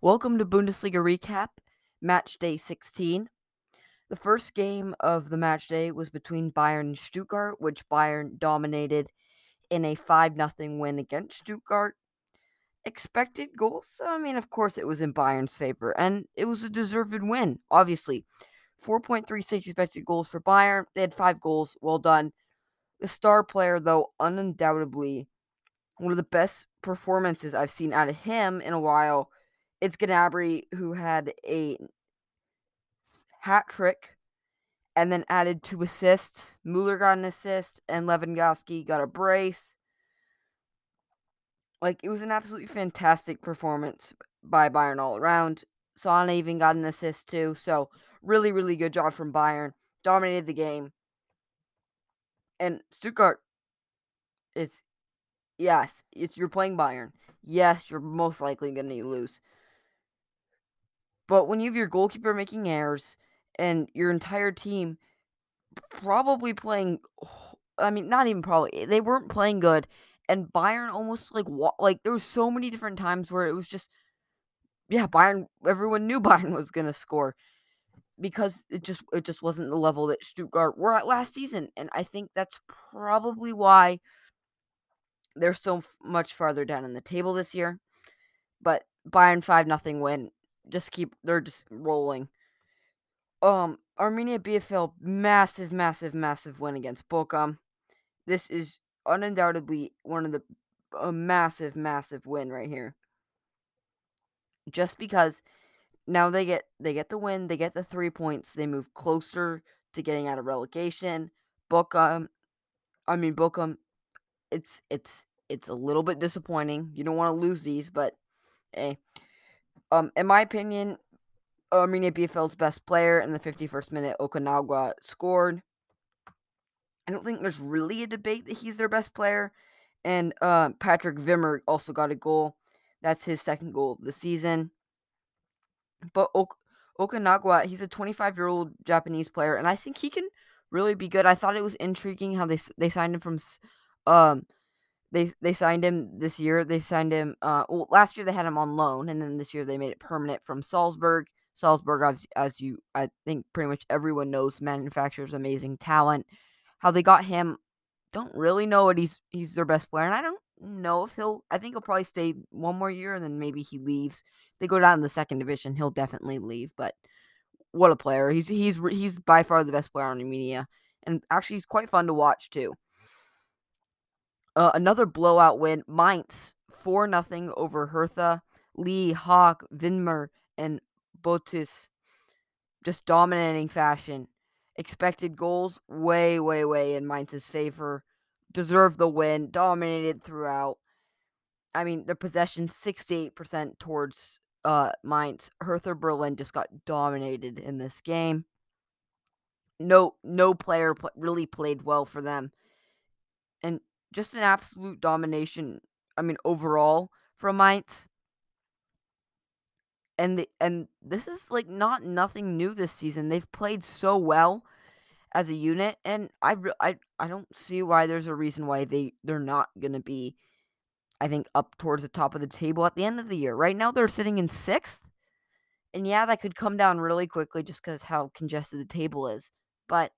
Welcome to Bundesliga Recap, match day 16. The first game of the match day was between Bayern and Stuttgart, which Bayern dominated in a 5 0 win against Stuttgart. Expected goals? I mean, of course, it was in Bayern's favor, and it was a deserved win, obviously. 4.36 expected goals for Bayern. They had five goals. Well done. The star player, though, undoubtedly one of the best performances I've seen out of him in a while. It's Gnabry who had a hat trick and then added two assists. Mueller got an assist and Lewandowski got a brace. Like it was an absolutely fantastic performance by Bayern all around. Sane even got an assist too. So really, really good job from Bayern. Dominated the game. And Stuttgart is yes, it's you're playing Bayern. Yes, you're most likely going to lose. But when you have your goalkeeper making errors and your entire team probably playing I mean, not even probably. Eh, they weren't playing good and Bayern almost like like there was so many different times where it was just yeah, Bayern everyone knew Bayern was going to score because it just it just wasn't the level that Stuttgart were at last season and I think that's probably why they're so much farther down in the table this year. But Bayern 5 nothing win. Just keep they're just rolling. Um Arminia BFL massive massive massive win against Bochum. This is undoubtedly one of the a massive massive win right here. Just because now they get they get the win, they get the 3 points, they move closer to getting out of relegation. Bochum I mean Bochum it's it's it's a little bit disappointing. You don't want to lose these, but hey. Um in my opinion, Arminia Bielefeld's best player in the 51st minute Okugawa scored. I don't think there's really a debate that he's their best player. And uh, Patrick Wimmer also got a goal. That's his second goal of the season. But ok- he's a 25 year old Japanese player, and I think he can really be good. I thought it was intriguing how they they signed him from, um, they they signed him this year. They signed him. Uh, well, last year they had him on loan, and then this year they made it permanent from Salzburg. Salzburg, as, as you, I think, pretty much everyone knows, manufactures amazing talent how they got him. Don't really know what he's he's their best player, and I don't know if he'll. I think he'll probably stay one more year, and then maybe he leaves. If they go down in the second division, he'll definitely leave. But what a player! He's he's he's by far the best player on Arminia, and actually he's quite fun to watch too. Uh, another blowout win, Mainz four nothing over Hertha. Lee, Hack, Wimmer, and Boëtius just dominating fashion. Expected goals way, way, way in Mainz's favor. Deserved the win. Dominated throughout. I mean, the possession 68% towards uh Mainz. Hertha Berlin just got dominated in this game. No, no player pl- really played well for them, and just an absolute domination. I mean, overall from Mainz and the, and this is like not nothing new this season. They've played so well as a unit, and I I I don't see why there's a reason why they they're not gonna be. I think up towards the top of the table at the end of the year. Right now they're sitting in sixth, and yeah, that could come down really quickly just because how congested the table is. But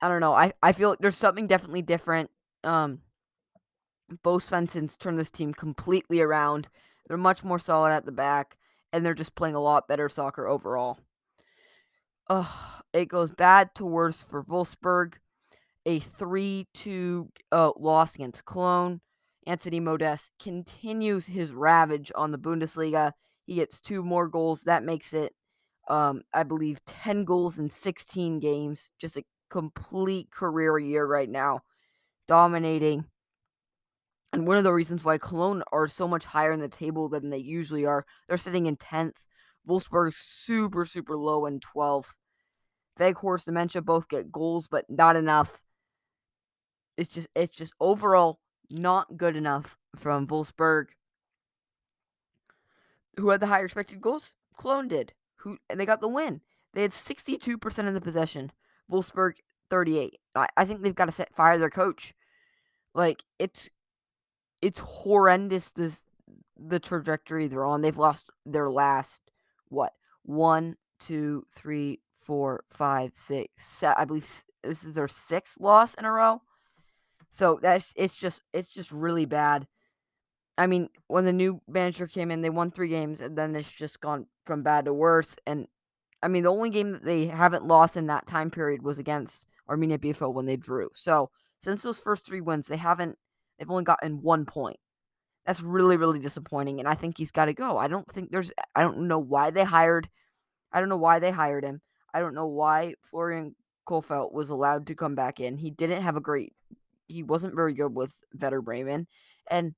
I don't know. I I feel like there's something definitely different. Um, Bo Svensson's turned this team completely around. They're much more solid at the back and they're just playing a lot better soccer overall. Ugh, it goes bad to worse for Wolfsburg. A 3 2 uh, loss against Cologne. Anthony Modeste continues his ravage on the Bundesliga. He gets two more goals. That makes it, um, I believe, 10 goals in 16 games. Just a complete career year right now. Dominating and one of the reasons why Cologne are so much higher in the table than they usually are, they're sitting in 10th. Wolfsburg super, super low in 12th. Weghorst, Nmecha both get goals, but not enough. It's just it's just overall not good enough from Wolfsburg. Who had the higher expected goals? Cologne did. Who and they got the win. They had 62% of the possession. Wolfsburg 38. I, I think they've got to set fire their coach. Like it's it's horrendous this the trajectory they're on. They've lost their last what one, two, three, four, five, six, seven. I believe this is their sixth loss in a row. So that's it's just it's just really bad. I mean, when the new manager came in, they won three games, and then it's just gone from bad to worse. And I mean, the only game that they haven't lost in that time period was against Arminia Bielefeld when they drew. So since those first three wins, they haven't. They've only gotten one point. That's really, really disappointing, and I think he's got to go. I don't think there's. I don't know why they hired. I don't know why they hired him. I don't know why Florian Kohfeldt was allowed to come back in. He didn't have a great. He wasn't very good with Werder Bremen, and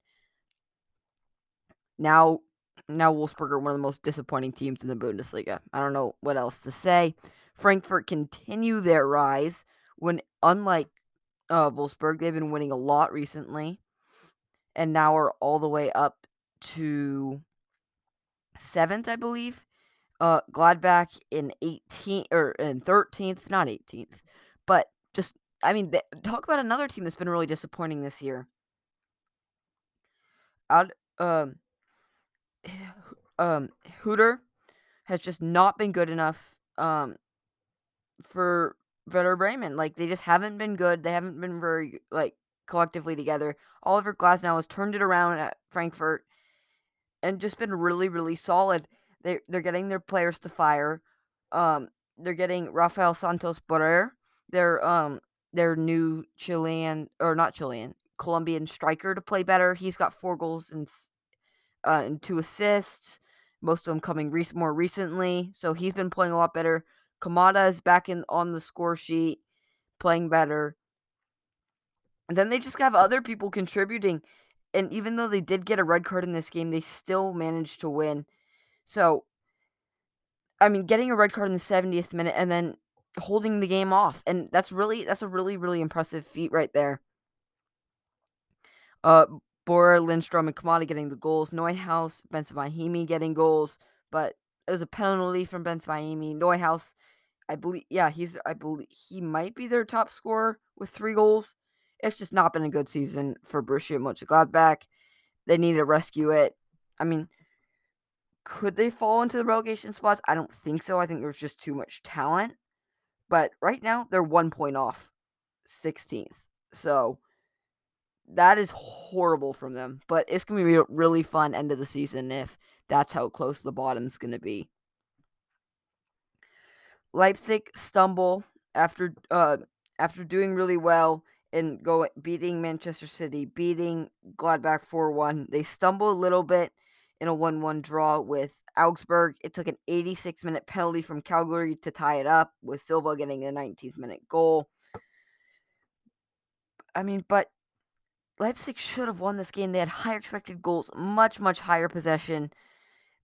now now Wolfsburg are one of the most disappointing teams in the Bundesliga. I don't know what else to say. Frankfurt continue their rise when unlike uh, Wolfsburg, they've been winning a lot recently and now are all the way up to seventh, I believe. Uh, Gladbach in 18th or in 13th, not 18th, but just I mean, talk about another team that's been really disappointing this year. Out, um, um, Hütter has just not been good enough um, for Werder Bremen. Like they just haven't been good. They haven't been very like collectively together. Oliver Glasner has turned it around at Frankfurt and just been really, really solid. They they're getting their players to fire. Um, they're getting Rafael Santos Borré, their um their new Chilean or not Chilean Colombian striker to play better. He's got four goals and uh, and two assists. Most of them coming re- more recently, so he's been playing a lot better. Kamada is back in on the score sheet, playing better. And then they just have other people contributing. And even though they did get a red card in this game, they still managed to win. So, I mean, getting a red card in the 70th minute and then holding the game off. And that's really, that's a really, really impressive feat right there. Uh, Borré, Lindstrom, and Kamada getting the goals. Neuhaus, Bensebaini getting goals. But it was a penalty from Bensebaini. Neuhaus, I believe, yeah, he's, I believe, he might be their top scorer with three goals. It's just not been a good season for Borussia Mönchengladbach. They need to rescue it. I mean, could they fall into the relegation spots? I don't think so. I think there's just too much talent. But right now, they're one point off 16th. So that is horrible from them. But it's going to be a really fun end of the season if that's how close the bottom's going to be. Leipzig stumble after uh, after doing really well and go beating Manchester City, beating Gladbach 4-1. They stumble a little bit in a 1-1 draw with Augsburg. It took an 86 minute penalty from Caligiuri to tie it up, with Silva getting a 19th minute goal. I mean, but Leipzig should have won this game. They had higher expected goals, much, much higher possession.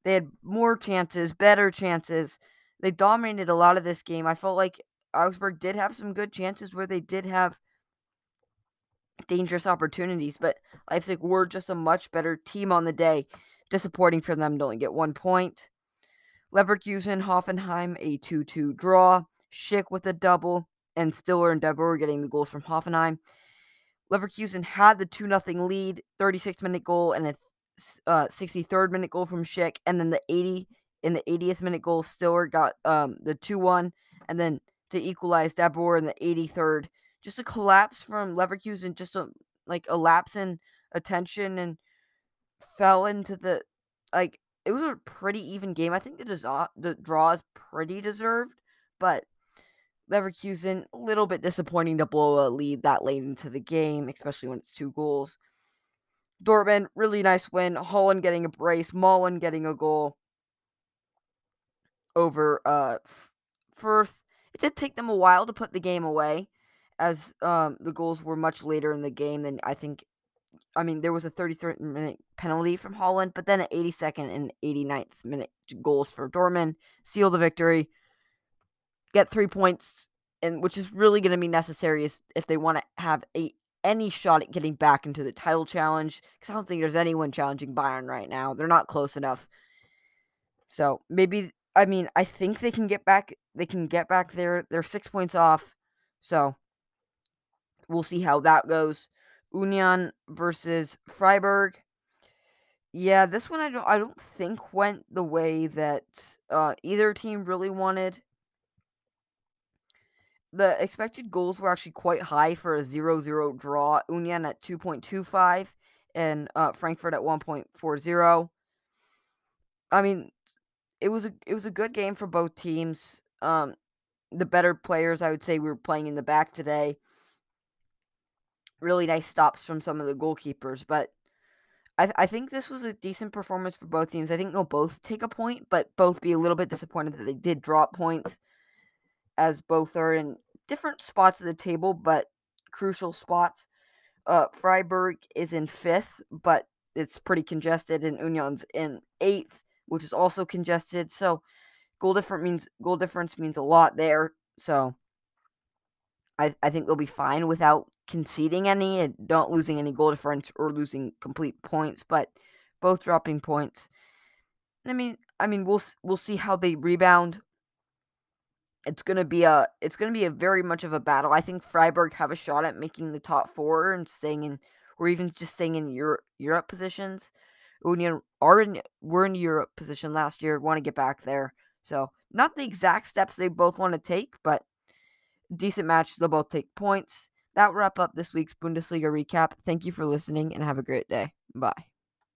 They had more chances, better chances. They dominated a lot of this game. I felt like Augsburg did have some good chances where they did have dangerous opportunities, but Leipzig were just a much better team on the day. Disappointing for them to only get one point. Leverkusen, Hoffenheim, a 2 2 draw. Schick with a double, and Stiller and Dabbur getting the goals from Hoffenheim. Leverkusen had the 2 0 lead, 36 minute goal, and a uh, 63rd minute goal from Schick. And then the 80 in the 80th minute goal, Stiller got um, the 2 1. And then to equalize, Dabbur in the 83rd just a collapse from Leverkusen, just a like a lapse in attention and fell into the like it was a pretty even game. I think the des- the draw is pretty deserved, but Leverkusen a little bit disappointing to blow a lead that late into the game, especially when it's two goals. Dortmund really nice win. Haaland getting a brace, Malen getting a goal over uh Fürth. It did take them a while to put the game away, as um, the goals were much later in the game than I think. I mean, there was a 33rd minute penalty from Haaland, but then an 82nd and 89th minute goals for Dortmund seal the victory, get three points, and which is really going to be necessary if they want to have a any shot at getting back into the title challenge. Because I don't think there's anyone challenging Bayern right now; they're not close enough. So maybe I mean I think they can get back. They can get back there. They're six points off. So We'll see how that goes. Union versus Freiburg. Yeah, this one I don't I don't think went the way that, uh, either team really wanted. The expected goals were actually quite high for a zero-zero draw, Union at 2.25 and, uh, Frankfurt at 1.40. I mean, it was a it was a good game for both teams. Um, the better players, I would say, we were playing in the back today. Really nice stops from some of the goalkeepers, but I th I think this was a decent performance for both teams. I think they'll both take a point, but both be a little bit disappointed that they did drop points, as both are in different spots of the table, but crucial spots. Uh, Freiburg is in 5th, but it's pretty congested, and Union's in 8th, which is also congested, so goal different means goal difference means a lot there, so I I think they'll be fine without conceding any and not losing any goal difference or losing complete points, but both dropping points. I mean I mean, we'll we'll see how they rebound. It's gonna be a it's gonna be a very much of a battle. I think Freiburg have a shot at making the top 4 and staying in or even just staying in Euro Europe positions. Union are in were in Europe position last year, wanna get back there. So, not the exact steps they both wanna take, but decent match. They'll both take points. That wrap up this week's Bundesliga recap. Thank you for listening and have a great day. Bye.